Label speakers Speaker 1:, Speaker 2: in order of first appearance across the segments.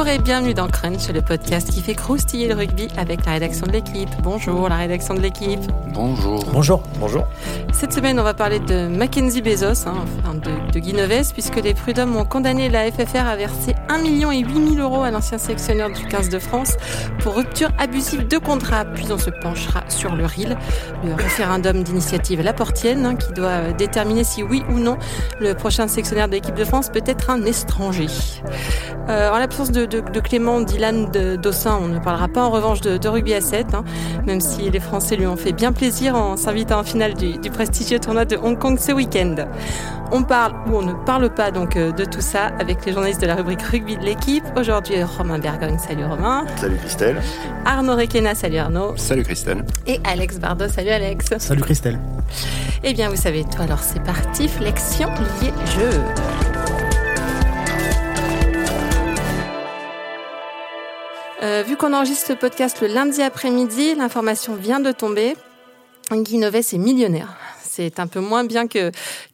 Speaker 1: Bonjour et bienvenue dans Crunch, le podcast qui fait croustiller le rugby avec la rédaction de l'équipe. Bonjour la rédaction de l'équipe.
Speaker 2: Bonjour.
Speaker 3: Bonjour. Bonjour.
Speaker 1: Cette semaine, on va parler de Mackenzie Bezos, hein, enfin de, de puisque les prud'hommes ont condamné la FFR à verser 1 million et 8 000 euros à l'ancien sélectionneur du 15 de France pour rupture abusive de contrat. Puis on se penchera sur le RIL, le référendum d'initiative Laportienne, hein, qui doit déterminer si oui ou non le prochain sélectionneur de l'équipe de France peut être un étranger. Euh, en l'absence de, de, de, Clément Dylan Dossin, on ne parlera pas en revanche de, de rugby à 7, hein, même si les Français lui ont fait bien plaisir en s'invitant en finale du, du, prestigieux tournoi de Hong Kong ce week-end. On parle ou on ne parle pas donc euh, de tout ça avec les journalistes de la rubrique rugby de l'équipe. Aujourd'hui, Romain Bergogne, salut Romain.
Speaker 2: Salut Christelle.
Speaker 1: Arnaud Requena, salut Arnaud.
Speaker 2: Salut Christelle.
Speaker 1: Et Alex Bardot, salut Alex.
Speaker 3: Salut Christelle.
Speaker 1: Eh bien, vous savez tout, alors c'est parti, flexion liée jeu. Euh, vu qu'on enregistre le podcast le lundi après-midi, l'information vient de tomber. Guy Noves est millionnaire. C'est un peu moins bien que,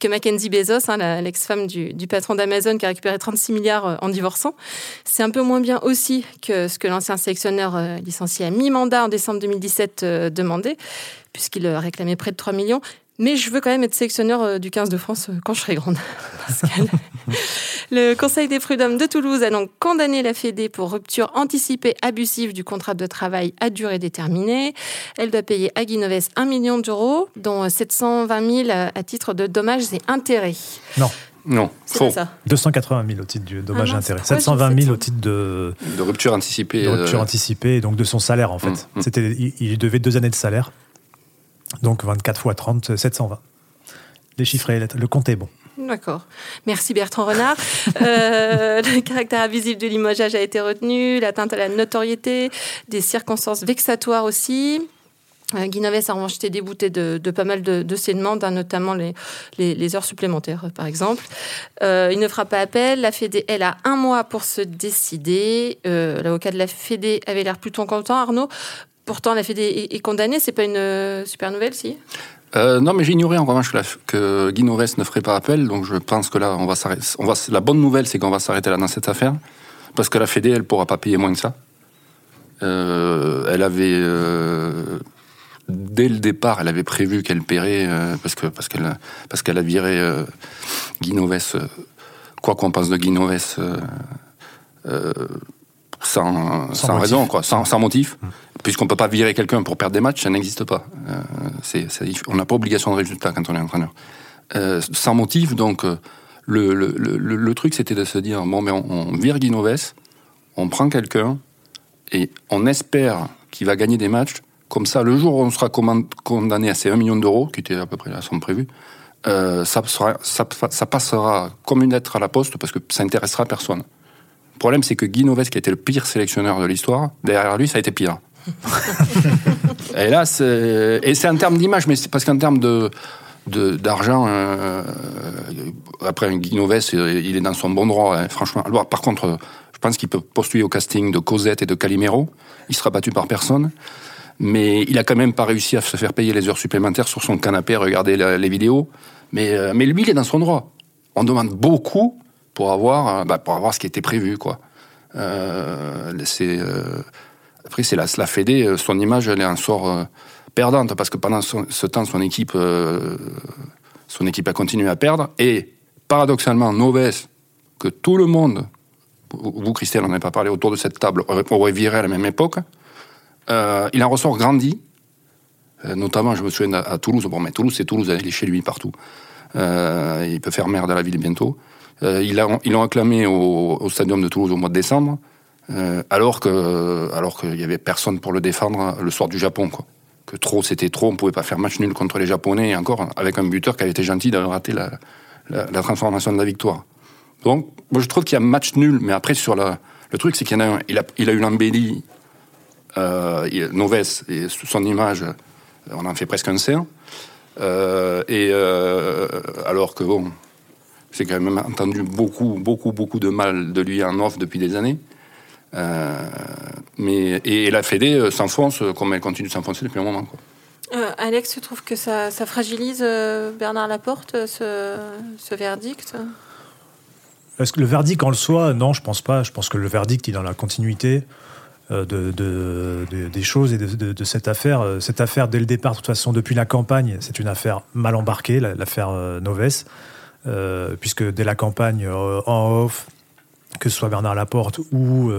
Speaker 1: Mackenzie Bezos, hein, l'ex-femme du, patron d'Amazon qui a récupéré 36 milliards en divorçant. C'est un peu moins bien aussi que ce que l'ancien sélectionneur euh, licencié à mi-mandat en décembre 2017 euh, demandait, puisqu'il réclamait près de 3 millions. Mais je veux quand même être sélectionneur du 15 de France quand je serai grande. le Conseil des prud'hommes de Toulouse a donc condamné la Fédé pour rupture anticipée abusive du contrat de travail à durée déterminée. Elle doit payer à Guinoves 1 million d'euros, dont 720 000 à titre de dommages et intérêts.
Speaker 3: Non.
Speaker 2: Non,
Speaker 1: faux. Ça.
Speaker 3: 280 000 au titre du dommage ah intérêt. 720 000 au titre de,
Speaker 2: de rupture anticipée.
Speaker 3: De rupture anticipée, et donc de son salaire en fait. Mmh, mmh. C'était, il, il devait deux années de salaire. Donc 24 fois 30, 720. Les chiffres, le compte est bon.
Speaker 1: D'accord. Merci Bertrand Renard. euh, le caractère abusif de limogeage a été retenu, l'atteinte à la notoriété, des circonstances vexatoires aussi. Euh, a en revanche été débouté de, pas mal de, de ses demandes, notamment les, heures supplémentaires, par exemple. Euh, il ne fera pas appel. La Fédé, elle, a un mois pour se décider. Euh, L'avocat de la Fédé avait l'air plutôt content, Arnaud. Pourtant, la Fédé est, condamnée. C'est pas une super nouvelle, si?
Speaker 2: Euh, non, mais j'ignorais en revanche que, Noves ne ferait pas appel, donc je pense que là, on va s'arrêter. La bonne nouvelle, c'est qu'on va s'arrêter là dans cette affaire, parce que la Fédé, elle pourra pas payer moins que ça. Euh, elle avait, euh, dès le départ, elle avait prévu qu'elle paierait, euh, parce que parce qu'elle parce a viré euh, Guy Noves, quoi qu'on pense de Guy Noves. Sans, sans, sans raison, quoi, sans, sans motif. Mmh puisqu'on peut pas virer quelqu'un pour perdre des matchs, ça n'existe pas. Euh, c'est, c'est, on n'a pas obligation de résultat quand on est entraîneur. Euh, sans motif, donc euh, le, le, le, le, truc c'était de se dire bon, mais on, on vire Guinoves, on prend quelqu'un et on espère qu'il va gagner des matchs. Comme ça, le jour où on sera condamné à ces 1 million d'euros, qui était à peu près la somme prévue, euh, ça, sera, ça, ça, passera comme une lettre à la poste parce que ça intéressera personne. Le problème, c'est que Guy Noves, qui a été le pire sélectionneur de l'histoire, derrière lui, ça a été pire. et là, c'est, et c'est en termes d'image, mais c'est parce qu'en termes de, de, d'argent, euh, après Guy Noves, il est dans son bon droit, hein, franchement. Alors, par contre, je pense qu'il peut postuler au casting de Cosette et de Calimero. Il sera battu par personne. Mais il a quand même pas réussi à se faire payer les heures supplémentaires sur son canapé, regarder la, les vidéos. Mais, euh, mais lui, il est dans son droit. On demande beaucoup pour avoir, bah, pour avoir ce qui était prévu, quoi. Euh, euh, après, c'est la, la Fédé, son image, elle est en sort euh, perdante parce que pendant ce temps, son équipe, euh, son équipe a continué à perdre. Et paradoxalement, Noves, que tout le monde, vous, Christelle, on n'avait pas parlé autour de cette table, aurait viré à la même époque, euh, il en ressort grandi. Euh, notamment, je me souviens à, Toulouse. Bon, mais Toulouse, c'est Toulouse, il est chez lui partout. Euh, il peut faire maire de la ville bientôt. Ils l'ont acclamé au, au stadium de Toulouse au mois de décembre. Euh, alors que alors qu'il y avait personne pour le défendre le soir du Japon quoi. Que trop c'était trop, on pouvait pas faire match nul contre les Japonais et encore avec un buteur qui avait été gentil d'avoir raté la, transformation de la victoire. Donc moi je trouve qu'il y a match nul, mais après sur la, le truc c'est qu'il y en a un, il a il a eu l'embellie euh, Noves et son image, on en fait presque un cerf. Euh, et euh, alors que bon, j'ai quand même entendu beaucoup, beaucoup, beaucoup de mal de lui en off depuis des années. Euh, mais, et, la Fédé s'enfonce comme elle continue de s'enfoncer depuis un moment. Quoi.
Speaker 1: Euh, Alex, tu trouves que ça, ça fragilise euh, Bernard Laporte, ce, ce verdict?
Speaker 3: Est-ce que le verdict en le soit Non, je pense pas. Je pense que le verdict est dans la continuité euh, de, des choses et de, cette affaire. Euh, cette affaire, dès le départ, de toute façon, depuis la campagne, c'est une affaire mal embarquée, l'affaire Noves, puisque dès la campagne en off, que ce soit Bernard Laporte ou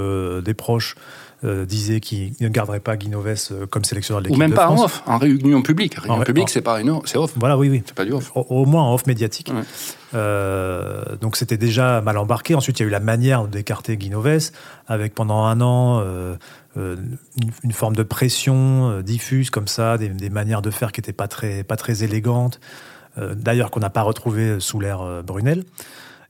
Speaker 3: des proches euh, disait qu'il ne garderait pas Guinoves euh, comme sélectionneur de l'équipe
Speaker 2: Ou même pas
Speaker 3: en
Speaker 2: off, en réunion publique. Réunion publique, c'est pas une c'est off.
Speaker 3: Voilà, oui, oui.
Speaker 2: C'est pas du off.
Speaker 3: Au, moins en off médiatique. Euh, donc c'était déjà mal embarqué. Ensuite, il y a eu la manière d'écarter Guinoves, avec pendant un an une, forme de pression diffuse comme ça, des, manières de faire qui n'étaient pas très, pas très élégantes. D'ailleurs, qu'on n'a pas retrouvé sous l'ère Brunel.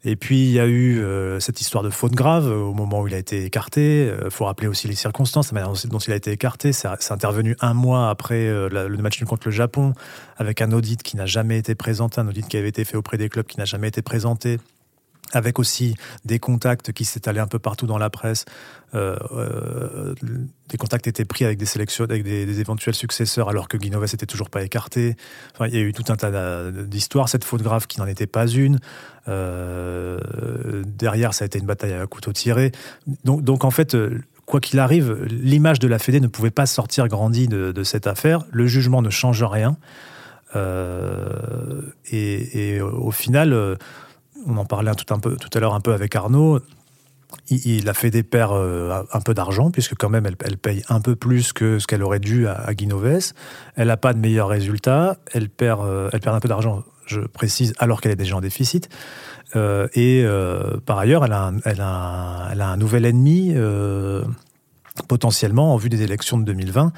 Speaker 3: Et puis il y a eu euh, cette histoire de faute grave euh, au moment où il a été écarté. Il euh, faut rappeler aussi les circonstances, la manière dont il a été écarté. C'est intervenu un mois après le match contre le Japon, avec un audit qui n'a jamais été présenté, un audit qui avait été fait auprès des clubs qui n'a jamais été présenté avec aussi des contacts qui s'étalaient un peu partout dans la presse. Euh, euh, des contacts étaient pris avec des éventuels successeurs, alors que Guinoves n'était toujours pas écarté. Enfin, il y a eu tout un tas d'histoires. Cette faute grave qui n'en était pas une. Euh, derrière, ça a été une bataille à couteau tiré. Donc, donc en fait, quoi qu'il arrive, l'image de la Fédé ne pouvait pas sortir grandie de, cette affaire. Le jugement ne change rien. Et, au final on en parlait tout, à l'heure un peu avec Arnaud, il, a fait des paires euh, un peu d'argent, puisque quand même elle, paye un peu plus que ce qu'elle aurait dû à, Guinoves. Elle n'a pas de meilleurs résultats, elle perd, euh, elle perd un peu d'argent, je précise, alors qu'elle est déjà en déficit. Euh, et par ailleurs, elle a un nouvel ennemi, potentiellement, en vue des élections de 2020.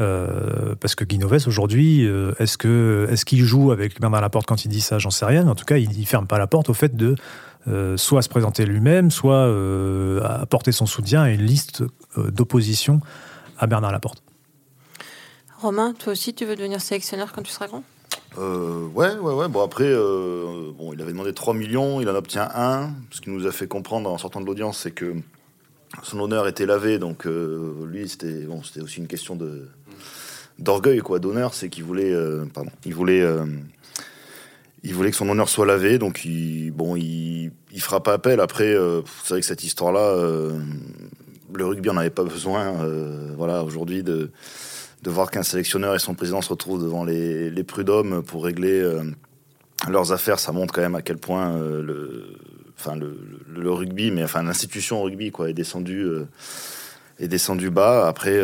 Speaker 3: Euh, parce que Guinoves aujourd'hui, euh, est-ce que est-ce qu'il joue avec Bernard Laporte quand il dit ça? J'en sais rien. Mais en tout cas, il, ne ferme pas la porte au fait de euh, soit se présenter lui-même, soit apporter son soutien à une liste d'opposition à Bernard Laporte.
Speaker 1: Romain, toi aussi, tu veux devenir sélectionneur quand tu seras grand?
Speaker 4: Ouais, ouais, ouais. Bon, après, bon, il avait demandé 3 millions, il en obtient 1. Ce qui nous a fait comprendre en sortant de l'audience, c'est que son honneur était lavé, donc lui, c'était bon, c'était aussi une question de, d'orgueil, quoi, d'honneur, c'est qu'il voulait, euh, pardon, il voulait, euh, il voulait que son honneur soit lavé, donc il, bon, il, il fera pas appel. Après, euh, c'est que cette histoire-là, le rugby en avait pas besoin. voilà, aujourd'hui de de voir qu'un sélectionneur et son président se retrouvent devant les, les prud'hommes pour régler leurs affaires, ça montre quand même à quel point le, enfin le, le, rugby, mais enfin l'institution rugby quoi, est descendu est descendu bas. Après,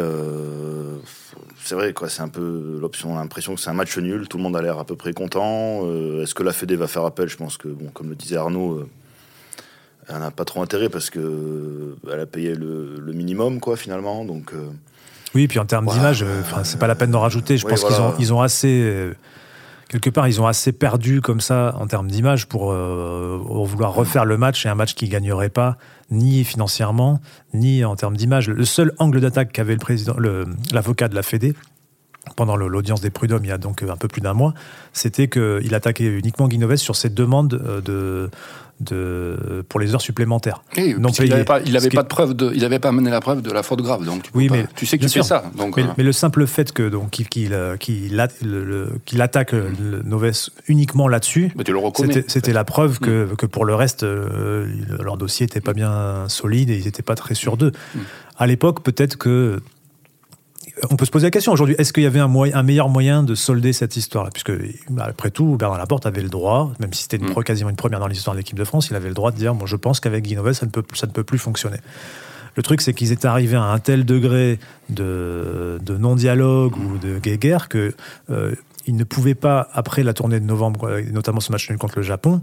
Speaker 4: c'est vrai, quoi. C'est un peu l'option. On a l'impression que c'est un match nul. Tout le monde a l'air à peu près content. Euh, est-ce que la Fédé va faire appel? Je pense que, bon, comme le disait Arnaud, euh, elle n'a pas trop intérêt parce que euh, elle a payé le, minimum, quoi, finalement. Donc.
Speaker 3: oui, puis en termes d'image, c'est pas la peine d'en rajouter. Je pense qu'ils ont, ils ont assez quelque part, ils ont assez perdu comme ça en termes d'image pour, vouloir refaire le match et un match qui gagnerait pas ni financièrement, ni en termes d'image. Le seul angle d'attaque qu'avait l'avocat de la Fédé, pendant l'audience des prud'hommes il y a donc un peu plus d'un mois, c'était qu'il attaquait uniquement Guinoves sur ses demandes euh, de, de, pour les heures supplémentaires.
Speaker 2: il n'avait pas, il avait pas de preuve de, il n'avait pas amené la preuve de la faute grave. Donc tu
Speaker 3: oui, mais
Speaker 2: tu sais qu'il fait ça. Donc,
Speaker 3: mais, euh. mais, le simple fait que donc qu'il qu'il attaque le Noves uniquement là-dessus, c'était la preuve que, mm. que, pour le reste, euh, leur dossier n'était pas bien solide et ils n'étaient pas très sûrs d'eux. Mm. À l'époque, peut-être que on peut se poser la question aujourd'hui, est-ce qu'il y avait un, un, meilleur moyen de solder cette histoire-là? Puisque, après tout, Bernard Laporte avait le droit, même si c'était mm. quasiment une première dans l'histoire de l'équipe de France, il avait le droit de dire bon, je pense qu'avec Guy ça ne, peut, ça ne peut plus fonctionner. Le truc, c'est qu'ils étaient arrivés à un tel degré de, non-dialogue ou de guerre que euh, ils ne pouvaient pas, après la tournée de novembre, notamment ce match nul contre le Japon,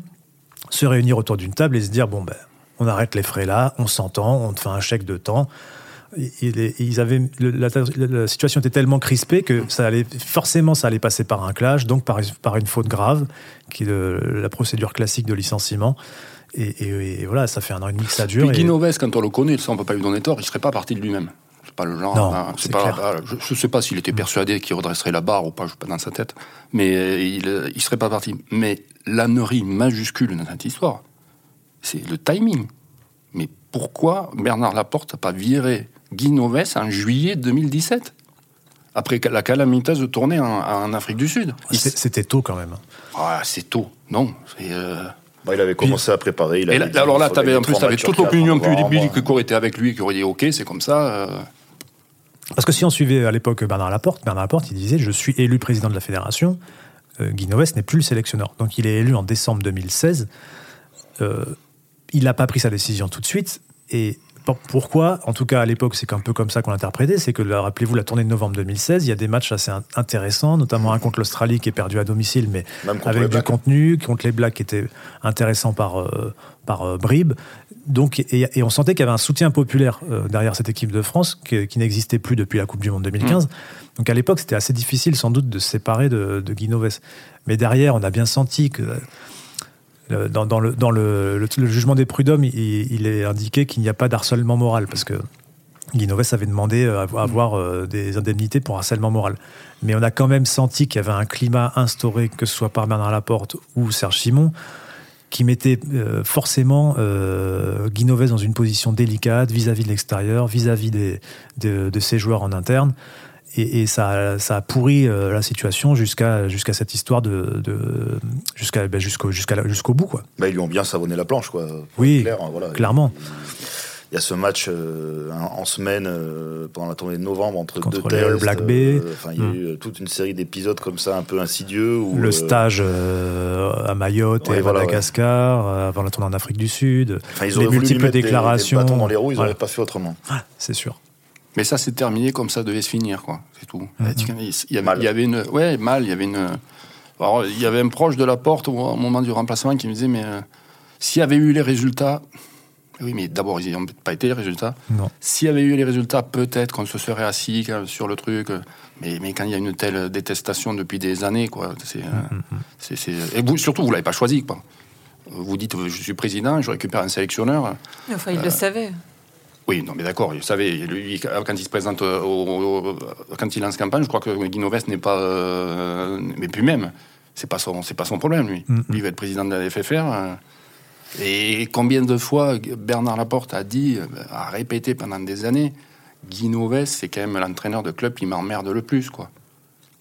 Speaker 3: se réunir autour d'une table et se dire bon, ben, on arrête les frais là, on s'entend, on te fait un chèque de temps ils avaient, la, situation était tellement crispée que ça allait, forcément ça allait passer par un clash, donc par, par une faute grave, qui est la procédure classique de licenciement. Et, voilà, ça fait un an et demi que ça dure.
Speaker 2: Puis Guinoves, quand on le connaît, ça on peut pas lui donner tort, il serait pas parti de lui-même. C'est pas le genre.
Speaker 3: Non, hein, c'est pas,
Speaker 2: ah, je, ne sais pas s'il était persuadé qu'il redresserait la barre ou pas, je suis pas dans sa tête, mais euh, il, euh, il serait pas parti. Mais l'ânerie majuscule dans cette histoire, c'est le timing. Mais pourquoi Bernard Laporte n'a pas viré Guy Noves en juillet 2017 après la calamiteuse tournée en, en Afrique du Sud.
Speaker 3: C'était tôt quand même.
Speaker 2: Ah, c'est tôt, non. Euh,
Speaker 4: Bah, il avait commencé à préparer. Il
Speaker 2: et alors là, avais, en plus, tu avais toute l'opinion publique qui aurait été avec lui, qui aurait dit OK, c'est comme ça. Euh.
Speaker 3: Parce que si on suivait à l'époque Bernard Laporte, Bernard Laporte, il disait Je suis élu président de la fédération. Euh, Guy Noves n'est plus le sélectionneur. Donc il est élu en décembre 2016. Euh, il n'a pas pris sa décision tout de suite. Et pourquoi? En tout cas, à l'époque, c'est un peu comme ça qu'on l'interprétait. C'est que, rappelez-vous, la tournée de novembre 2016, il y a des matchs assez intéressants, notamment un contre l'Australie qui est perdu à domicile, mais avec du contenu, contre les Blacks qui était intéressant par, euh, par euh, bribes. Donc, et, on sentait qu'il y avait un soutien populaire euh, derrière cette équipe de France qui, n'existait plus depuis la Coupe du Monde 2015. Mmh. Donc à l'époque, c'était assez difficile sans doute de se séparer de, de Guy Noves. Mais derrière, on a bien senti que dans, le, dans le, jugement des prud'hommes, il, est indiqué qu'il n'y a pas d'harcèlement moral, parce que Guy avait demandé à avoir euh, des indemnités pour harcèlement moral. Mais on a quand même senti qu'il y avait un climat instauré, que ce soit par Bernard Laporte ou Serge Simon, qui mettait euh, forcément euh, Guy dans une position délicate vis-à-vis de l'extérieur, vis-à-vis de, ses joueurs en interne et, ça, ça, a pourri euh, la situation jusqu'à jusqu'à cette histoire de, jusqu'à ben, jusqu'au jusqu'au bout quoi.
Speaker 4: Bah, ils lui ont bien savonné la planche quoi.
Speaker 3: Oui, clairement.
Speaker 4: Il y a ce match euh, en semaine euh, pendant la tournée de novembre entre,
Speaker 3: deux
Speaker 4: tests.
Speaker 3: Black Bay.
Speaker 4: il y a hmm. eu toute une série d'épisodes comme ça un peu insidieux. Où,
Speaker 3: le stage à Mayotte et à Madagascar, avant la tournée en Afrique du Sud.
Speaker 4: ils les multiples déclarations. Des, dans les roues, ils n'auraient pas fait autrement.
Speaker 3: c'est sûr.
Speaker 2: Mais ça s'est terminé comme ça devait se finir, quoi. C'est tout. Il, y avait, il y avait une, ouais, mal. Il y avait une. Alors, il y avait un proche de la porte au moment du remplacement qui me disait, mais euh, s'il y avait eu les résultats, oui, mais d'abord, ils n'ont pas été les résultats.
Speaker 3: Non.
Speaker 2: S'il y avait eu les résultats, peut-être qu'on se serait assis sur le truc. Mais, mais quand il y a une telle détestation depuis des années, quoi, c'est, euh, et vous, surtout, vous l'avez pas choisi, quoi. Vous dites, je suis président, je récupère un sélectionneur.
Speaker 1: Enfin, il le euh, savait.
Speaker 2: Oui, non, mais d'accord, vous savez, lui, quand il se présente, au, quand il lance campagne, je crois que Guy n'est pas. Euh, mais puis même, c'est pas son, c'est pas son problème, lui. Mm, mm. Lui va être président de la FFR. Euh, et combien de fois Bernard Laporte a dit, euh, a répété pendant des années, Guy c'est quand même l'entraîneur de club qui m'emmerde le plus, quoi.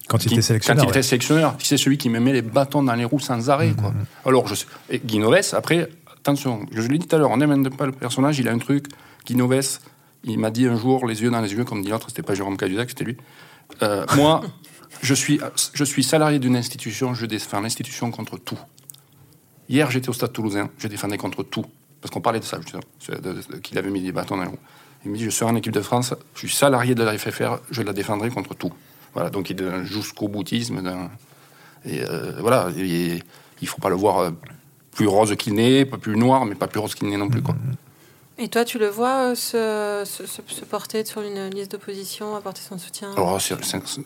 Speaker 3: Quand il était sélectionneur.
Speaker 2: Quand il était sélectionneur, c'est celui qui me met les bâtons dans les roues sans arrêt, quoi. Alors, je sais, Guy après, attention, je l'ai dit tout à l'heure, on n'aime pas le personnage, il a un truc Guinoves, il m'a dit un jour, les yeux dans les yeux, comme dit l'autre, c'était pas Jérôme Caduzac, c'était lui. Euh, moi, je suis, je suis salarié d'une institution, je défends l'institution contre tout. Hier, j'étais au Stade Toulousain, je défendais contre tout. Parce qu'on parlait de ça, qu'il avait mis des bâtons dans les roues. Il me dit, je serai en équipe de France, je suis salarié de la FFR, je la défendrai contre tout. Voilà, donc il est jusqu'au boutisme. Et euh, voilà, il ne faut pas le voir euh, plus rose qu'il n'est, pas plus noir, mais pas plus rose qu'il n'est non plus. Quoi.
Speaker 1: Et toi, tu le vois euh, se, se, porter sur une liste d'opposition, apporter son soutien?
Speaker 2: Alors,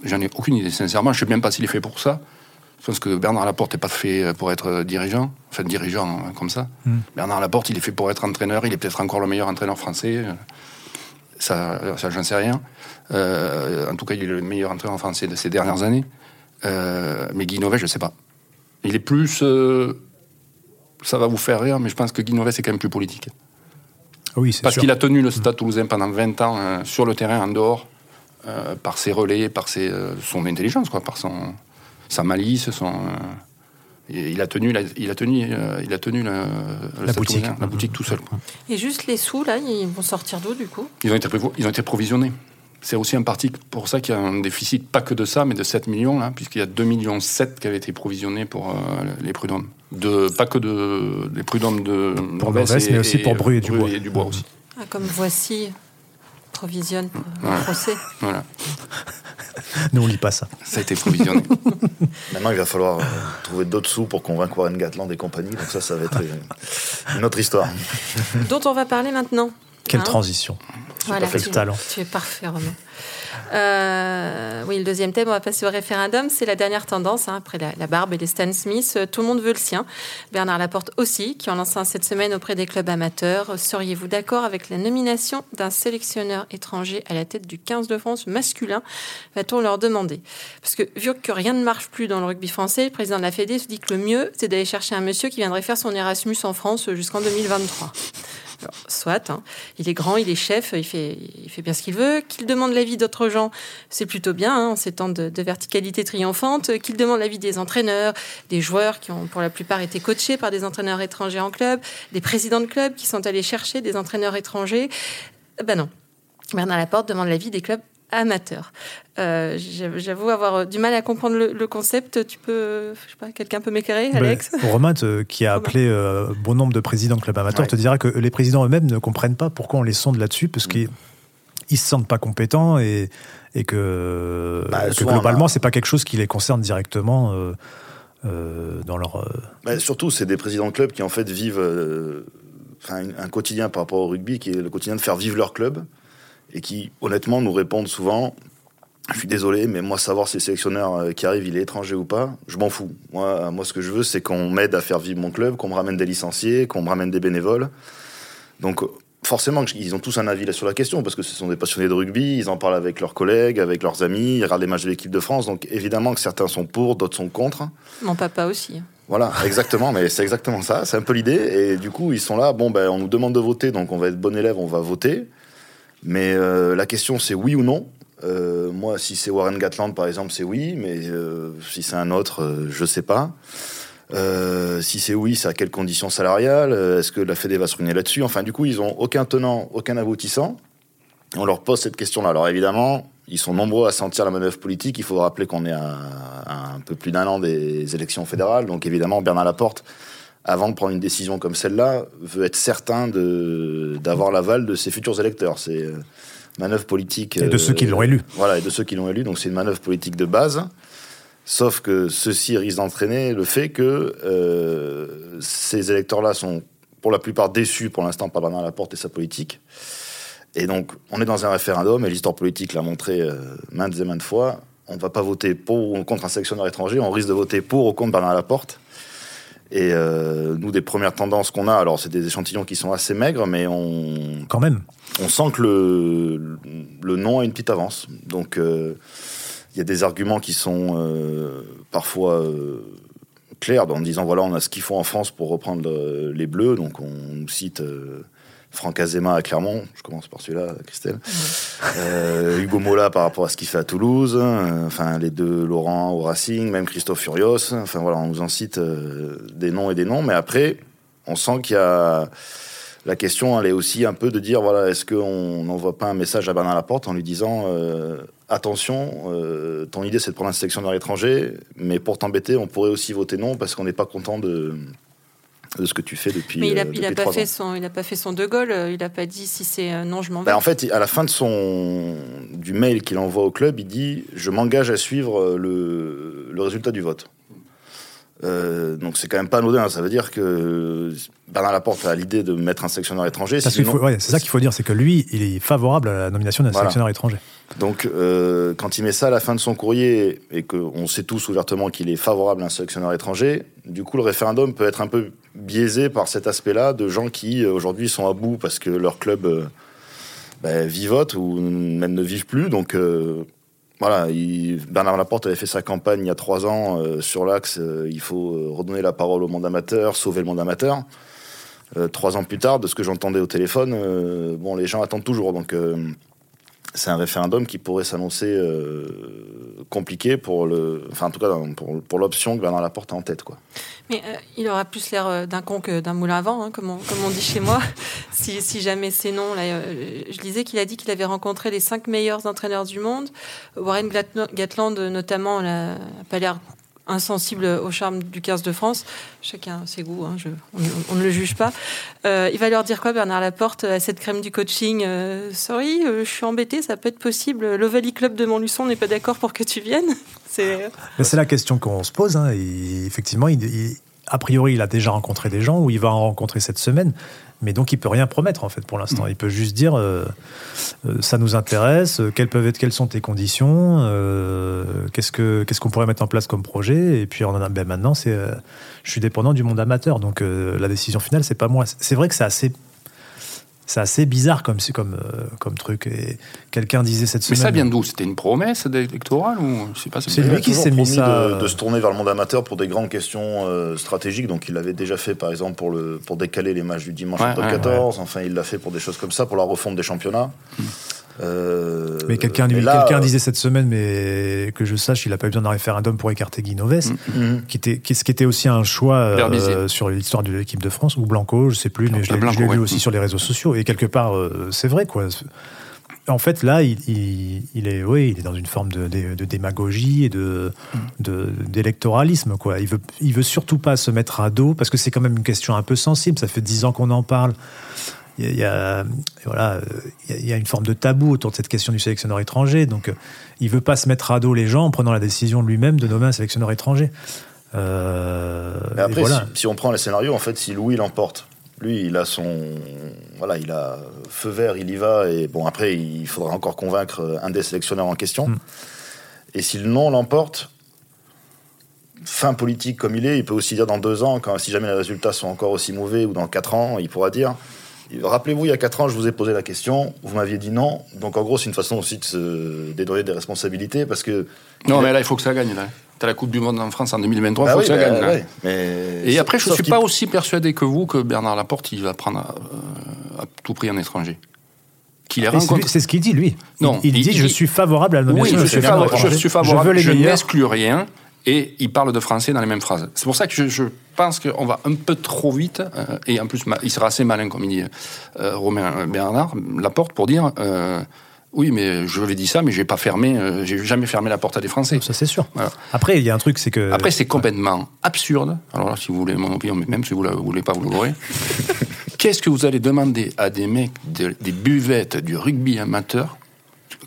Speaker 2: j'en ai aucune idée, sincèrement. Je ne sais même pas s'il est fait pour ça. Je pense que Bernard Laporte n'est pas fait pour être dirigeant, enfin dirigeant hein, comme ça. Hmm. Bernard Laporte, il est fait pour être entraîneur. Il est peut-être encore le meilleur entraîneur français. Ça, ça j'en sais rien. Euh, en tout cas, il est le meilleur entraîneur français de ces dernières années. Euh, mais Guy je ne sais pas. Il est plus. ça va vous faire rire, mais je pense que Guy Novet, c'est quand même plus politique. Parce qu'il a tenu le Stade toulousain pendant 20 ans euh, sur le terrain, en dehors, euh, par ses relais, par ses, euh, son intelligence, quoi, par son, sa malice, son. il a tenu, il a tenu, il a tenu la,
Speaker 3: boutique,
Speaker 2: la boutique tout seul.
Speaker 1: Et juste les sous là, ils vont sortir d'où du coup?
Speaker 2: Ils ont été, ils ont été provisionnés. C'est aussi un parti pour ça qu'il y a un déficit, pas que de ça, mais de 7 millions, là, puisqu'il y a 2 millions 7 qui avaient été provisionnés pour les prud'hommes de, pas que de, des prud'hommes de
Speaker 3: pour mais aussi pour bruit et du bois.
Speaker 2: Et du bois aussi.
Speaker 1: Ah, comme voici provisionne pour le procès.
Speaker 2: Voilà.
Speaker 3: Nous, on lit pas ça.
Speaker 2: Ça a été provisionné.
Speaker 4: Maintenant, il va falloir euh, trouver d'autres sous pour convaincre Warren Gatland et compagnie. Donc ça, ça va être une autre histoire.
Speaker 1: Dont on va parler maintenant.
Speaker 3: Quelle hein transition.
Speaker 1: Voilà, Quel talent. Tu es parfait, Romain. Euh, oui, le deuxième thème, on va passer au référendum. C'est la dernière tendance, hein, après la, barbe et les Stan Smith. Tout le monde veut le sien. Bernard Laporte aussi, qui en lance un cette semaine auprès des clubs amateurs. Seriez-vous d'accord avec la nomination d'un sélectionneur étranger à la tête du 15 de France masculin Va-t-on leur demander? Parce que vu que rien ne marche plus dans le rugby français, le président de la Fédé se dit que le mieux, c'est d'aller chercher un monsieur qui viendrait faire son Erasmus en France jusqu'en 2023. Soit, hein. il est grand, il est chef, il fait, bien ce qu'il veut. Qu'il demande l'avis d'autres gens, c'est plutôt bien en ces temps de, verticalité triomphante. Qu'il demande l'avis des entraîneurs, des joueurs qui ont pour la plupart été coachés par des entraîneurs étrangers en club, des présidents de clubs qui sont allés chercher des entraîneurs étrangers. Ben non. Bernard Laporte demande l'avis des clubs amateur. Euh, j'avoue avoir du mal à comprendre le, concept. Tu peux, je sais pas, quelqu'un peut m'éclairer, ben, Alex?
Speaker 3: Romain, qui a appelé euh, bon nombre de présidents de clubs amateurs, te dira que les présidents eux-mêmes ne comprennent pas pourquoi on les sonde là-dessus, parce qu'ils ils se sentent pas compétents et, et que, bah, globalement, c'est pas quelque chose qui les concerne directement. Euh, dans leur.
Speaker 4: Bah, surtout, c'est des présidents de clubs qui en fait vivent un quotidien par rapport au rugby, qui est le quotidien de faire vivre leur club et qui, honnêtement, nous répondent souvent je suis désolé, mais moi, savoir si le sélectionneur euh, qui arrive, il est étranger ou pas, je m'en fous. Moi, moi, ce que je veux, c'est qu'on m'aide à faire vivre mon club, qu'on me ramène des licenciés, qu'on me ramène des bénévoles. Donc, forcément, ils ont tous un avis là sur la question, parce que ce sont des passionnés de rugby, ils en parlent avec leurs collègues, avec leurs amis, ils regardent les matchs de l'équipe de France. Donc, évidemment que certains sont pour, d'autres sont contre.
Speaker 1: Mon papa aussi.
Speaker 4: Voilà, exactement, mais c'est exactement ça, c'est un peu l'idée. Et du coup, ils sont là, bon, ben, on nous demande de voter, donc on va être bon élève, on va voter. Mais euh, la question, c'est oui ou non. Euh, moi, si c'est Warren Gatland, par exemple, c'est oui, mais euh, si c'est un autre, je sais pas. si c'est oui, c'est à quelles conditions salariales? Est-ce que la Fédé va se ruiner là-dessus? Enfin, du coup, ils ont aucun tenant, aucun aboutissant. On leur pose cette question-là. Alors évidemment, ils sont nombreux à sentir la manœuvre politique. Il faut rappeler qu'on est à, un peu plus d'un an des élections fédérales. Donc évidemment, Bernard Laporte, avant de prendre une décision comme celle-là, veut être certain d'avoir l'aval de ses futurs électeurs. C'est euh, manœuvre politique.
Speaker 3: Et de ceux qui l'ont élu.
Speaker 4: Euh, voilà, et de ceux qui l'ont élu. Donc c'est une manœuvre politique de base. Sauf que ceci risque d'entraîner le fait que euh, ces électeurs-là sont pour la plupart déçus pour l'instant par Bernard Laporte et sa politique. Et donc, on est dans un référendum, et l'histoire politique l'a montré maintes et maintes fois. On ne va pas voter pour ou contre un sélectionneur étranger, on risque de voter pour ou contre Bernard Laporte. Et euh, nous, des premières tendances qu'on a, alors c'est des échantillons qui sont assez maigres, mais on.
Speaker 3: Quand même.
Speaker 4: On sent que le, le nom a une petite avance. Donc, euh, il y a des arguments qui sont euh, parfois clairs, en disant voilà, on a ce qu'il faut en France pour reprendre les Bleus. Donc, on nous cite Franck Azema à Clermont, je commence par celui-là, Christelle. Euh, Hugo Mola par rapport à ce qu'il fait à Toulouse, euh, enfin les deux Laurent au Racing, même Christophe Furios. Enfin voilà, on nous en cite euh, des noms et des noms, mais après, on sent qu'il y a la question, elle est aussi un peu de dire voilà, est-ce qu'on n'envoie pas un message à Bernard Laporte en lui disant attention, ton idée c'est de prendre un sélectionneur étranger, mais pour t'embêter, on pourrait aussi voter non parce qu'on n'est pas content de de ce que tu fais depuis.
Speaker 1: Mais il
Speaker 4: n'a
Speaker 1: euh, pas fait son, il a pas fait son De Gaulle. Euh, il n'a pas dit si c'est euh, non, je m'en vais.
Speaker 4: Ben, en fait, à la fin de son du mail qu'il envoie au club, il dit je m'engage à suivre le, le résultat du vote. Donc c'est quand même pas anodin. Ça veut dire que Bernard Laporte a l'idée de mettre un sélectionneur étranger.
Speaker 3: c'est ça qu'il faut dire, c'est que lui, il est favorable à la nomination d'un sélectionneur étranger.
Speaker 4: Donc quand il met ça à la fin de son courrier et qu'on sait tous ouvertement qu'il est favorable à un sélectionneur étranger, du coup le référendum peut être un peu biaisé par cet aspect-là de gens qui euh, aujourd'hui sont à bout parce que leur club euh, bah, vivote ou même ne vivent plus. Donc euh, voilà, Bernard Laporte avait fait sa campagne il y a trois ans sur l'axe il faut redonner la parole au monde amateur, sauver le monde amateur. trois ans plus tard, de ce que j'entendais au téléphone, bon, les gens attendent toujours. Donc c'est un référendum qui pourrait s'annoncer euh, compliqué pour le, enfin en tout cas pour, l'option que Bernard Laporte a en tête quoi.
Speaker 1: Mais euh, il aura plus l'air euh, d'un con que d'un moulin à vent, hein, comme, on, comme, on, dit chez moi. si, si, jamais c'est non, là, je lisais qu'il a dit qu'il avait rencontré les cinq meilleurs entraîneurs du monde. Warren Gatland notamment n'a pas l'air insensible au charme du 15 de France. Chacun ses goûts, hein, on, ne le juge pas. Euh, il va leur dire quoi, Bernard Laporte, à cette crème du coaching euh, Sorry, euh, je suis embêté, ça peut être possible. L'Ovalie Club de Montluçon n'est pas d'accord pour que tu viennes.
Speaker 3: C'est la question qu'on se pose. Hein. effectivement, a priori, il a déjà rencontré des gens ou il va en rencontrer cette semaine. Mais donc, il peut rien promettre, en fait, pour l'instant. Il peut juste dire euh, euh, ça nous intéresse, euh, quelles, peuvent être, quelles sont tes conditions, qu'est-ce qu'on qu'est-ce qu'on pourrait mettre en place comme projet. Et puis, on en a, ben, maintenant, c'est je suis dépendant du monde amateur. Donc, la décision finale, c'est pas moi. C'est vrai que c'est assez. C'est assez bizarre comme, comme, euh, comme truc. Et quelqu'un disait cette semaine.
Speaker 2: Mais ça vient d'où? C'était une promesse électorale ou je sais pas.
Speaker 3: C'est lui qui s'est mis ça
Speaker 4: de, se tourner vers le monde amateur pour des grandes questions euh, stratégiques. Donc il l'avait déjà fait par exemple pour le pour décaler les matchs du dimanche ouais, 14. Enfin il l'a fait pour des choses comme ça, pour la refonte des championnats. Hmm.
Speaker 3: Euh, mais quelqu'un quelqu'un disait cette semaine, mais que je sache, il n'a pas eu besoin d'un référendum pour écarter Guinoves, mm, mm. qui était, ce qui était aussi un choix euh, sur l'histoire de l'équipe de France, ou Blanco, je sais plus, mais je l'ai lu aussi sur les réseaux sociaux. Et quelque part, euh, c'est vrai, quoi. En fait, là, il, il, est, oui, il est dans une forme de, de, démagogie et de, d'électoralisme, quoi. Il veut, il veut surtout pas se mettre à dos, parce que c'est quand même une question un peu sensible. Ça fait dix ans qu'on en parle il y, a, voilà, il y a une forme de tabou autour de cette question du sélectionneur étranger. Donc, il veut pas se mettre à dos les gens en prenant la décision lui-même de nommer un sélectionneur étranger.
Speaker 4: Euh, Mais après, si, on prend les scénarios, en fait, si Louis l'emporte, lui, il a son, voilà, il a feu vert, il y va. Et bon, après, il faudra encore convaincre un des sélectionneurs en question. Hmm. Et si le non l'emporte, fin politique comme il est, il peut aussi dire dans deux ans, quand, si jamais les résultats sont encore aussi mauvais, ou dans quatre ans, il pourra dire Rappelez-vous, il y a 4 ans, je vous ai posé la question, vous m'aviez dit non. Donc en gros, c'est une façon aussi de se dédouaner des responsabilités parce que.
Speaker 2: Non, mais là, il faut que ça gagne. Tu as la Coupe du Monde en France en 2023, il bah faut que ça bah gagne. Et après, je ne suis pas aussi persuadé que vous que Bernard Laporte, il va prendre à, tout prix un étranger.
Speaker 3: C'est ce qu'il dit, lui. Non, il, dit Je suis favorable à la
Speaker 2: nomination. Oui, je suis, favorable, je suis favorable. Je, je n'exclus rien et il parle de français dans les mêmes phrases. C'est pour ça que je, pense qu'on va un peu trop vite, euh, et en plus, il sera assez malin, comme il dit euh, Romain Bernard, la porte pour dire euh, oui, mais je l'avais dit ça, mais j'ai pas fermé, j'ai jamais fermé la porte à des Français.
Speaker 3: Ça c'est sûr. Après, il y a un truc, c'est que
Speaker 2: après c'est complètement absurde. Alors là, si vous voulez mon opinion, mais même si vous ne voulez pas, vous l'aurez. Qu'est-ce que vous allez demander à des mecs des buvettes du rugby amateur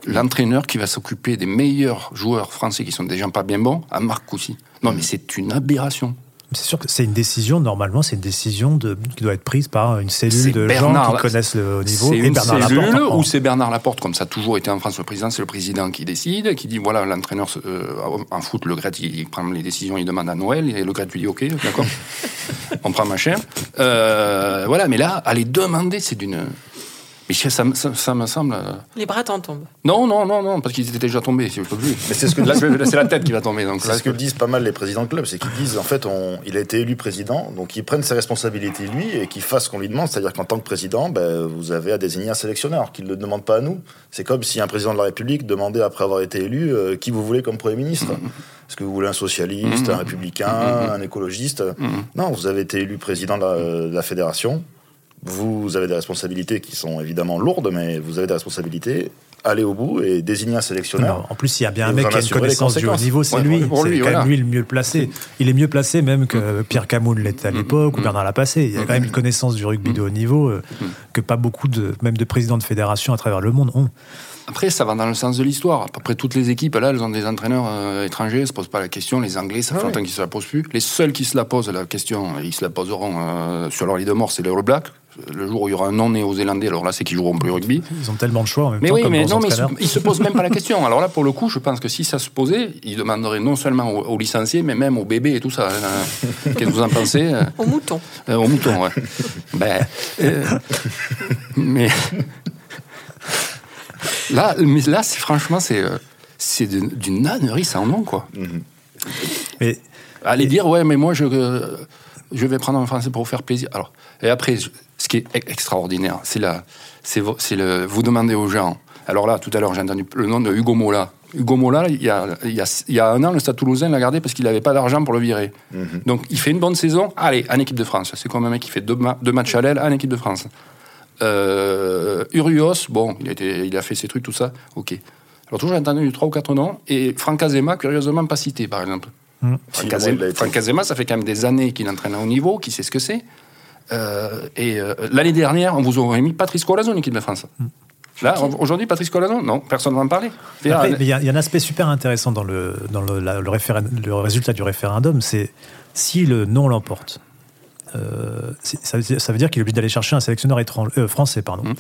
Speaker 2: l'entraîneur qui va s'occuper des meilleurs joueurs français qui sont déjà pas bien bons à Marc aussi. Non, mais c'est une aberration.
Speaker 3: C'est sûr que c'est une décision, normalement, c'est une décision de, qui doit être prise par une cellule de gens qui connaissent le niveau.
Speaker 2: C'est une Bernard cellule Laporte, ou c'est Bernard Laporte, comme ça a toujours été en France, le président, c'est le président qui décide, qui dit voilà, l'entraîneur euh, en foot, le Gret, il, prend les décisions, il demande à Noël, et le Gret lui dit ok, d'accord, on prend machin. Euh, voilà, mais là, aller demander, c'est d'une mais ça, ça, me semble. Euh,
Speaker 1: Les bras t'en tombent.
Speaker 2: Non, non, non, non, parce qu'ils étaient déjà tombés. Si
Speaker 4: Mais c'est ce que c'est la tête qui va tomber. Donc c'est ce que disent pas mal les présidents de club, c'est qu'ils disent en fait, on, il a été élu président, donc il prenne ses responsabilités lui et qu'il fasse ce qu'on lui demande, c'est-à-dire qu'en tant que président, ben, vous avez à désigner un sélectionneur, qu'il ne le demande pas à nous. C'est comme si un président de la République demandait après avoir été élu euh, qui vous voulez comme premier ministre. Est-ce que vous voulez un socialiste, un républicain, un écologiste? Non, vous avez été élu président de la fédération vous avez des responsabilités qui sont évidemment lourdes, mais vous avez des responsabilités. Allez au bout et désigner un sélectionneur.
Speaker 3: en plus, il y a bien un mec qui a une connaissance du haut niveau, c'est lui. C'est lui, lui le mieux placé. Il est mieux placé même que Pierre Camoun l'était à l'époque ou Bernard Lapassé. Il y a quand même une connaissance du rugby de haut niveau euh, que pas beaucoup de, même de présidents de fédération à travers le monde ont.
Speaker 2: Après, ça va dans le sens de l'histoire. À peu près toutes les équipes, là, elles ont des entraîneurs euh, étrangers, ne se posent pas la question. Les Anglais, ça fait longtemps qu'ils ne se la posent plus. Les seuls qui se la posent, la question, ils se la poseront euh, sur leur lit de mort, c'est les All Blacks. Le jour où il y aura un non-néo-zélandais, alors là, c'est qu'ils joueront plus au rugby.
Speaker 3: Ils ont tellement de choix en même
Speaker 2: mais
Speaker 3: temps.
Speaker 2: Oui, mais non, mais ils se, se posent même pas la question. Alors là, pour le coup, je pense que si ça se posait, ils demanderaient non seulement aux, licenciés, mais même aux bébés et tout ça. Qu'est-ce que vous en pensez
Speaker 1: Aux moutons.
Speaker 2: Euh, aux moutons, ouais. ben, mais Là, mais là, c'est franchement, c'est euh, c'est d'une ânerie sans nom, quoi. Mm Aller dire, ouais, mais moi, je, euh, je vais prendre un français pour vous faire plaisir. Alors, et après, ce qui est extraordinaire, c'est la, c'est le, vous demandez aux gens. Alors là, tout à l'heure, j'ai entendu le nom de Hugo Mola. Hugo Mola, il y a, il y a, il y a un an, le Stade Toulousain l'a gardé parce qu'il n'avait pas d'argent pour le virer. Mhm. Donc, il fait une bonne saison. Allez, en équipe de France. C'est comme un mec qui fait deux, deux matchs à l'aile en équipe de France. Euh, Urios, bon, il a, été, il a fait ses trucs, tout ça, ok. Alors toujours j'ai entendu trois ou quatre noms, et Franck Azema, curieusement pas cité, par exemple. Mmh. Franck, Azema, ça fait quand même des années qu'il entraîne à haut niveau, qu'il sait ce que c'est. Euh, et euh, l'année dernière, on vous aurait mis Patrice Colazo en équipe de France. Mmh. Là, aujourd'hui, Patrice Colazo, non, personne ne va en parler.
Speaker 3: Il y, a un aspect super intéressant dans le, dans le, le, le résultat du référendum, c'est si le non l'emporte, euh, ça, ça, veut dire qu'il est obligé d'aller chercher un sélectionneur étranger, euh, français. Pardon. Mmh.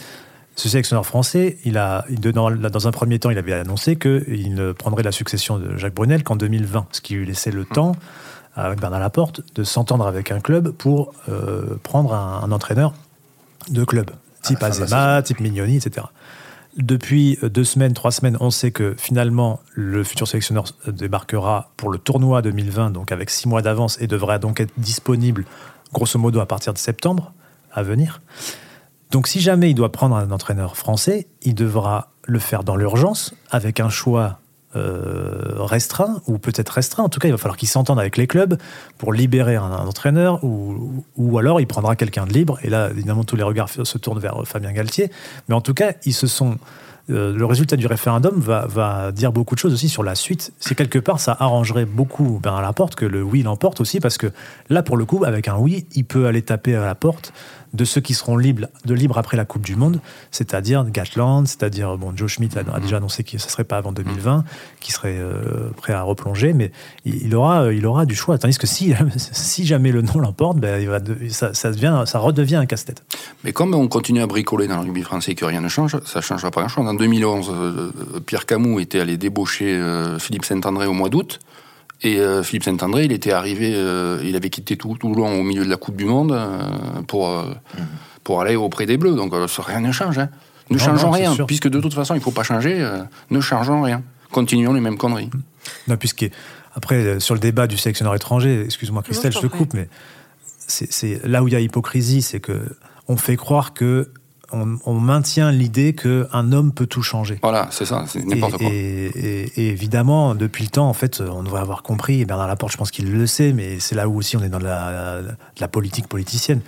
Speaker 3: Ce sélectionneur français, il a, dans, dans, un premier temps, il avait annoncé qu'il ne prendrait la succession de Jacques Brunel qu'en 2020, ce qui lui laissait le mmh. temps, avec Bernard Laporte, de s'entendre avec un club pour euh, prendre un, entraîneur de club. type Azema, type Mignoni, etc. Depuis deux semaines, trois semaines, on sait que finalement, le futur sélectionneur débarquera pour le tournoi 2020, donc avec six mois d'avance, et devrait donc être disponible, grosso modo, à partir de septembre à venir. Donc si jamais il doit prendre un entraîneur français, il devra le faire dans l'urgence, avec un choix euh, restreint, ou peut-être restreint. En tout cas, il va falloir qu'il s'entende avec les clubs pour libérer un, entraîneur, ou, ou, alors il prendra quelqu'un de libre. Et là, évidemment, tous les regards se tournent vers Fabien Galtier. Mais en tout cas, ils se sont euh, le résultat du référendum va, dire beaucoup de choses aussi sur la suite. C'est quelque part, ça arrangerait beaucoup Bernard Laporte que le oui l'emporte aussi, parce que là, pour le coup, avec un oui, il peut aller taper à la porte de ceux qui seront libres, de libres après la Coupe du Monde, c'est-à-dire Gatland, c'est-à-dire bon, Joe Schmidt a, déjà annoncé que ce ne serait pas avant 2020, qu'il serait euh, prêt à replonger, mais il, aura, il aura du choix. Tandis que si, si jamais le non l'emporte, ben, il va ça, ça, devient, ça redevient un casse-tête.
Speaker 2: Mais comme on continue à bricoler dans le rugby français et que rien ne change, ça ne changera pas grand-chose. En 2011, euh, Pierre Camus était allé débaucher euh, Philippe Saint-André au mois d'août. Et euh, Philippe Saint-André, il était arrivé, euh, il avait quitté tout, Toulon au milieu de la Coupe du Monde euh, pour, mhm. pour aller auprès des Bleus. Donc rien ne change. Hein. Ne changeons rien, puisque de toute façon, il ne faut pas changer. ne changeons rien. Continuons les mêmes conneries.
Speaker 3: Non, puisque après, sur le débat du sélectionneur étranger, excuse-moi Christelle, je te coupe, mais c'est là où il y a hypocrisie, c'est que on fait croire que on, maintient l'idée qu'un homme peut tout changer.
Speaker 2: Voilà, c'est ça, c'est n'importe quoi.
Speaker 3: Et, évidemment, depuis le temps, en fait, on devrait avoir compris, et Bernard Laporte, je pense qu'il le sait, mais c'est là où aussi on est dans la, la politique politicienne.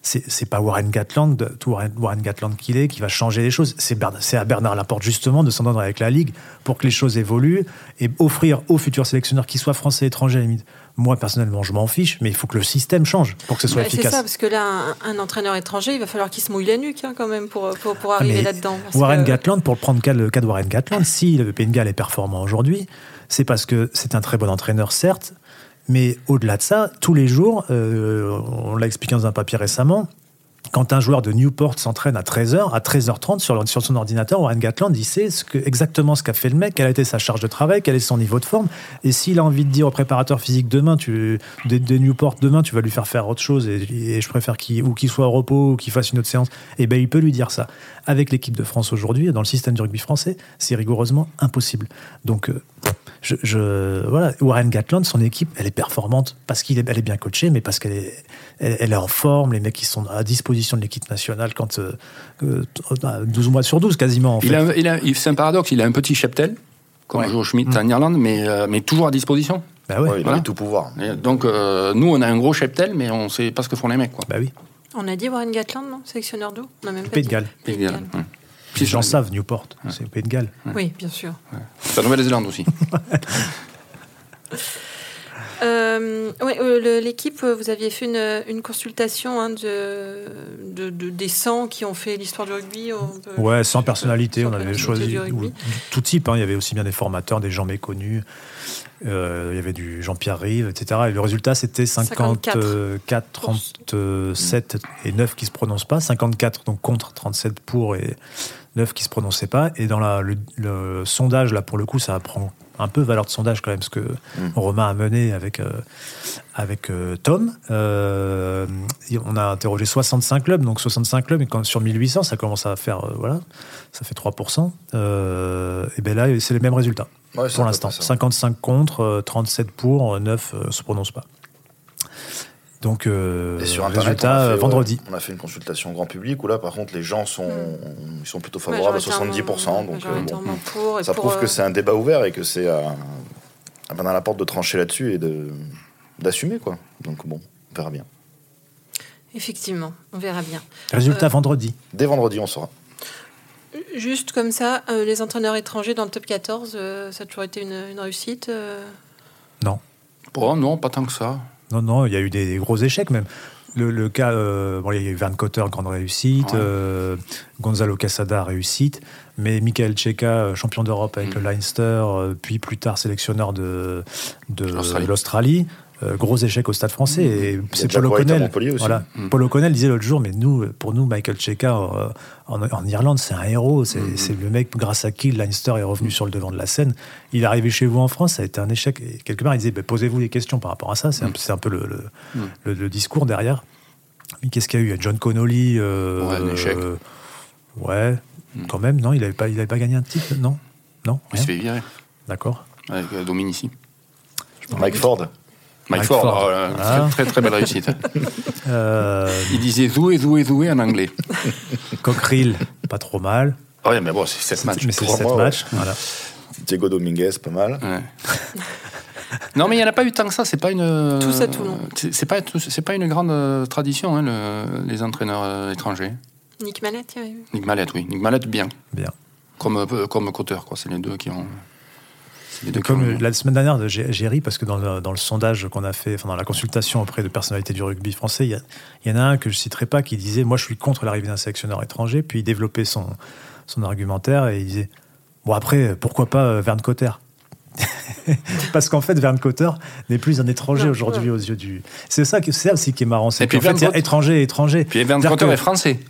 Speaker 3: C'est pas Warren Gatland, tout Warren, Gatland qu'il est, qui va changer les choses. C'est à Bernard Laporte, justement, de s'entendre avec la Ligue pour que les choses évoluent et offrir aux futurs sélectionneurs, qu'ils soient français, étrangers, à la limite, moi, personnellement, je m'en fiche, mais il faut que le système change pour que ce soit efficace.
Speaker 1: C'est ça, parce que là, un, entraîneur étranger, il va falloir qu'il se mouille la nuque hein, quand même pour, pour, ah, arriver là-dedans.
Speaker 3: Warren Gatland, pour prendre le cas de Warren Gatland, si le de est performant aujourd'hui, c'est parce que c'est un très bon entraîneur, certes, mais au-delà de ça, tous les jours, euh, on l'a expliqué dans un papier récemment, quand un joueur de Newport s'entraîne à 13h, à 13h30 sur, sur son ordinateur, Warren Gatland, il sait ce exactement ce qu'a fait le mec, quelle a été sa charge de travail, quel est son niveau de forme. Et s'il a envie de dire au préparateur physique demain, tu, de, Newport demain, tu vas lui faire faire autre chose et, je préfère qu'il ou qu'il soit au repos ou qu'il fasse une autre séance, et eh ben il peut lui dire ça. Avec l'équipe de France aujourd'hui, dans le système du rugby français, c'est rigoureusement impossible. Donc, euh, je, voilà, Warren Gatland, son équipe, elle est performante parce qu'elle est, est bien coachée, mais parce qu'elle est, elle, est en forme. Les mecs qui sont à disposition de l'équipe nationale quand 12 euh, euh, mois sur 12 quasiment. En
Speaker 2: il a, c'est un paradoxe. Il a un petit cheptel, comme Joe Schmidt en mm. Irlande, mais, euh, mais toujours à disposition.
Speaker 4: Bah ouais. il a tout pouvoir.
Speaker 2: donc nous, on a un gros cheptel, mais on sait pas ce que font les mecs. Quoi.
Speaker 3: Bah oui.
Speaker 1: On a dit Warren Gatland, non? Sélectionneur d'où?
Speaker 3: Pays de Galles. Pays de Galles. Puis j'en savent, Newport, c'est Pays de Galles.
Speaker 1: Oui, bien sûr.
Speaker 2: C'est la Nouvelle-Zélande aussi.
Speaker 1: Euh, euh l'équipe, vous aviez fait une, consultation hein, de, de, des 100 qui ont fait l'histoire du rugby.
Speaker 3: Oui, ouais, 100 personnalités, on avait choisi tout type. Hein. il y avait aussi bien des formateurs, des gens méconnus. Euh, il y avait du Jean-Pierre Rive, etc. Et le résultat, c'était 54, 37 et 9 qui se prononcent pas. 54 donc contre, 37 pour et 9 qui se prononçaient pas. Et dans la, le, sondage, là, pour le coup, ça prend un peu valeur de sondage quand même, ce que mm. Romain a mené avec, euh, avec euh, Tom. Euh, on a interrogé 65 clubs, donc 65 clubs, et quand, sur 1800, ça commence à faire, voilà, ça fait 3%. et bien là, c'est les mêmes résultats pour l'instant. 55 contre, 37 pour, 9 ne se prononcent pas. Donc, euh, sur résultat, euh, vendredi.
Speaker 4: on a fait une consultation grand public où là, par contre, les gens sont, ils sont plutôt favorables à 70%. Donc, euh, ça prouve que c'est un débat ouvert et que c'est à, à la porte de trancher là-dessus et de, d'assumer. quoi. Donc, bon, on verra bien.
Speaker 1: Effectivement, on verra bien.
Speaker 3: Résultat vendredi.
Speaker 4: Dès vendredi, on saura.
Speaker 1: Juste comme ça, les entraîneurs étrangers dans le top 14, ça a toujours été une, une réussite
Speaker 3: Non.
Speaker 2: Bon, non, pas tant que ça.
Speaker 3: Non, non, il y a eu des, gros échecs même. Le, cas, euh, bon, il y a eu Van Cotter, grande réussite, euh, Gonzalo Casada, réussite, mais Michael Cheka, euh, champion d'Europe avec mm. le Leinster, puis plus tard sélectionneur de, de l'Australie, euh, gros échec au Stade français. Mmh. Et c'est Paul O'Connell. Voilà. Mmh. Paul O'Connell disait l'autre jour, mais nous, pour nous, Michael Cheka euh, en, Irlande, c'est un héros. Mmh. C'est le mec grâce à qui Leinster est revenu sur le devant de la scène. Il est arrivé chez vous en France, ça a été un échec. Et quelque part, il disait, bah, posez-vous des questions par rapport à ça. C'est un, un, peu le, le, le, discours derrière. Mais qu'est-ce qu'il y a eu? Il y a John Connolly. Euh,
Speaker 2: ouais, un échec.
Speaker 3: ouais, quand même, non Il n'avait pas, avait pas gagné un titre Non? Non
Speaker 2: Il se fait virer.
Speaker 3: D'accord.
Speaker 2: Avec Dominici.
Speaker 4: Mike Ford.
Speaker 2: Mike, Ford, oh, ah. très, très, belle réussite. euh... Il disait zoué, zoué, zoué en anglais.
Speaker 3: Cockerill, pas trop mal.
Speaker 2: Oh, oui, mais bon, c'est 7 matchs.
Speaker 3: Mais c'est 7 matchs, voilà.
Speaker 4: Diego Dominguez, pas mal.
Speaker 2: Ouais. non, mais il n'y en a pas eu tant que ça. C'est pas une.
Speaker 1: Tout ça, tout long.
Speaker 2: C'est pas, c'est pas une grande euh, tradition, hein, le, les entraîneurs euh, étrangers.
Speaker 1: Nick Mallette, il y avait eu.
Speaker 2: Nick Mallette, oui. Nick Mallette, bien.
Speaker 3: Bien.
Speaker 2: Comme, comme Cotter, quoi. C'est les deux qui ont.
Speaker 3: Comme la semaine dernière, j'ai ri parce que dans le, dans le sondage qu'on a fait, enfin dans la consultation auprès de personnalités du rugby français, il y, y, en a un que je citerai pas qui disait Moi, je suis contre l'arrivée d'un sélectionneur étranger. Puis il développait son, son argumentaire et il disait Bon, après, pourquoi pas euh, Verne Cotter? Parce qu'en fait, Verne Cotter n'est plus un étranger aujourd'hui aux yeux du. C'est ça, c'est ça aussi qui est marrant. C'est qu'en fait, étranger, étranger.
Speaker 2: Puis Verne Cotter est français.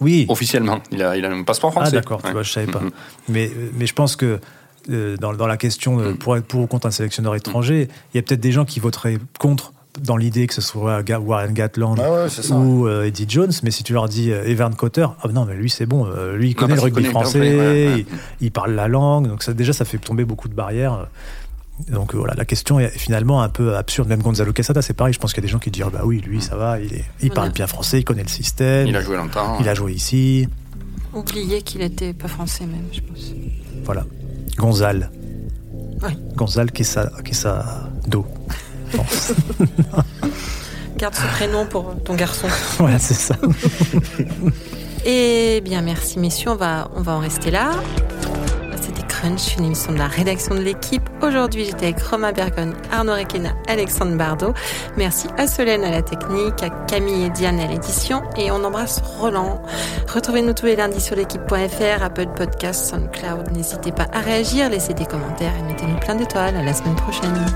Speaker 3: Oui.
Speaker 2: Officiellement. Il a, il a un passeport ah, français.
Speaker 3: Ah, d'accord, tu vois, je savais pas. Mm-hmm. mais, mais je pense que euh, dans, dans, la question de, mm. pour, pour ou contre un sélectionneur étranger, il y a peut-être des gens qui voteraient contre dans l'idée que ce soit Warren Gatland
Speaker 4: ah
Speaker 3: ou euh, Eddie Jones, mais si tu leur dis euh, Evan Cotter, ah non, mais lui c'est bon, lui il connaît le rugby français, il, parle la langue, donc ça, déjà ça fait tomber beaucoup de barrières. Donc voilà, la question est finalement un peu absurde. Même Gonzalo Quesada, c'est pareil. Je pense qu'il y a des gens qui disent bah oui, lui ça va, il, est, il parle bien français, il connaît le système.
Speaker 2: Il a joué longtemps.
Speaker 3: Il a joué ici.
Speaker 1: Oubliez qu'il était pas français même, je pense.
Speaker 3: Voilà. Gonzal. Oui. Gonzal Do.
Speaker 1: Garde ce prénom pour ton garçon.
Speaker 3: voilà, c'est ça.
Speaker 1: Eh bien, merci messieurs, on va, on va en rester là une émission de la rédaction de l'équipe. Aujourd'hui, j'étais avec Romain Bergon, Arnaud Requena, Alexandre Bardot. Merci à Solène à la technique, à Camille et Diane à l'édition. Et on embrasse Roland. Retrouvez-nous tous les lundis sur l'équipe.fr, Apple Podcasts, SoundCloud. N'hésitez pas à réagir, laissez des commentaires et mettez-nous plein d'étoiles. À la semaine prochaine.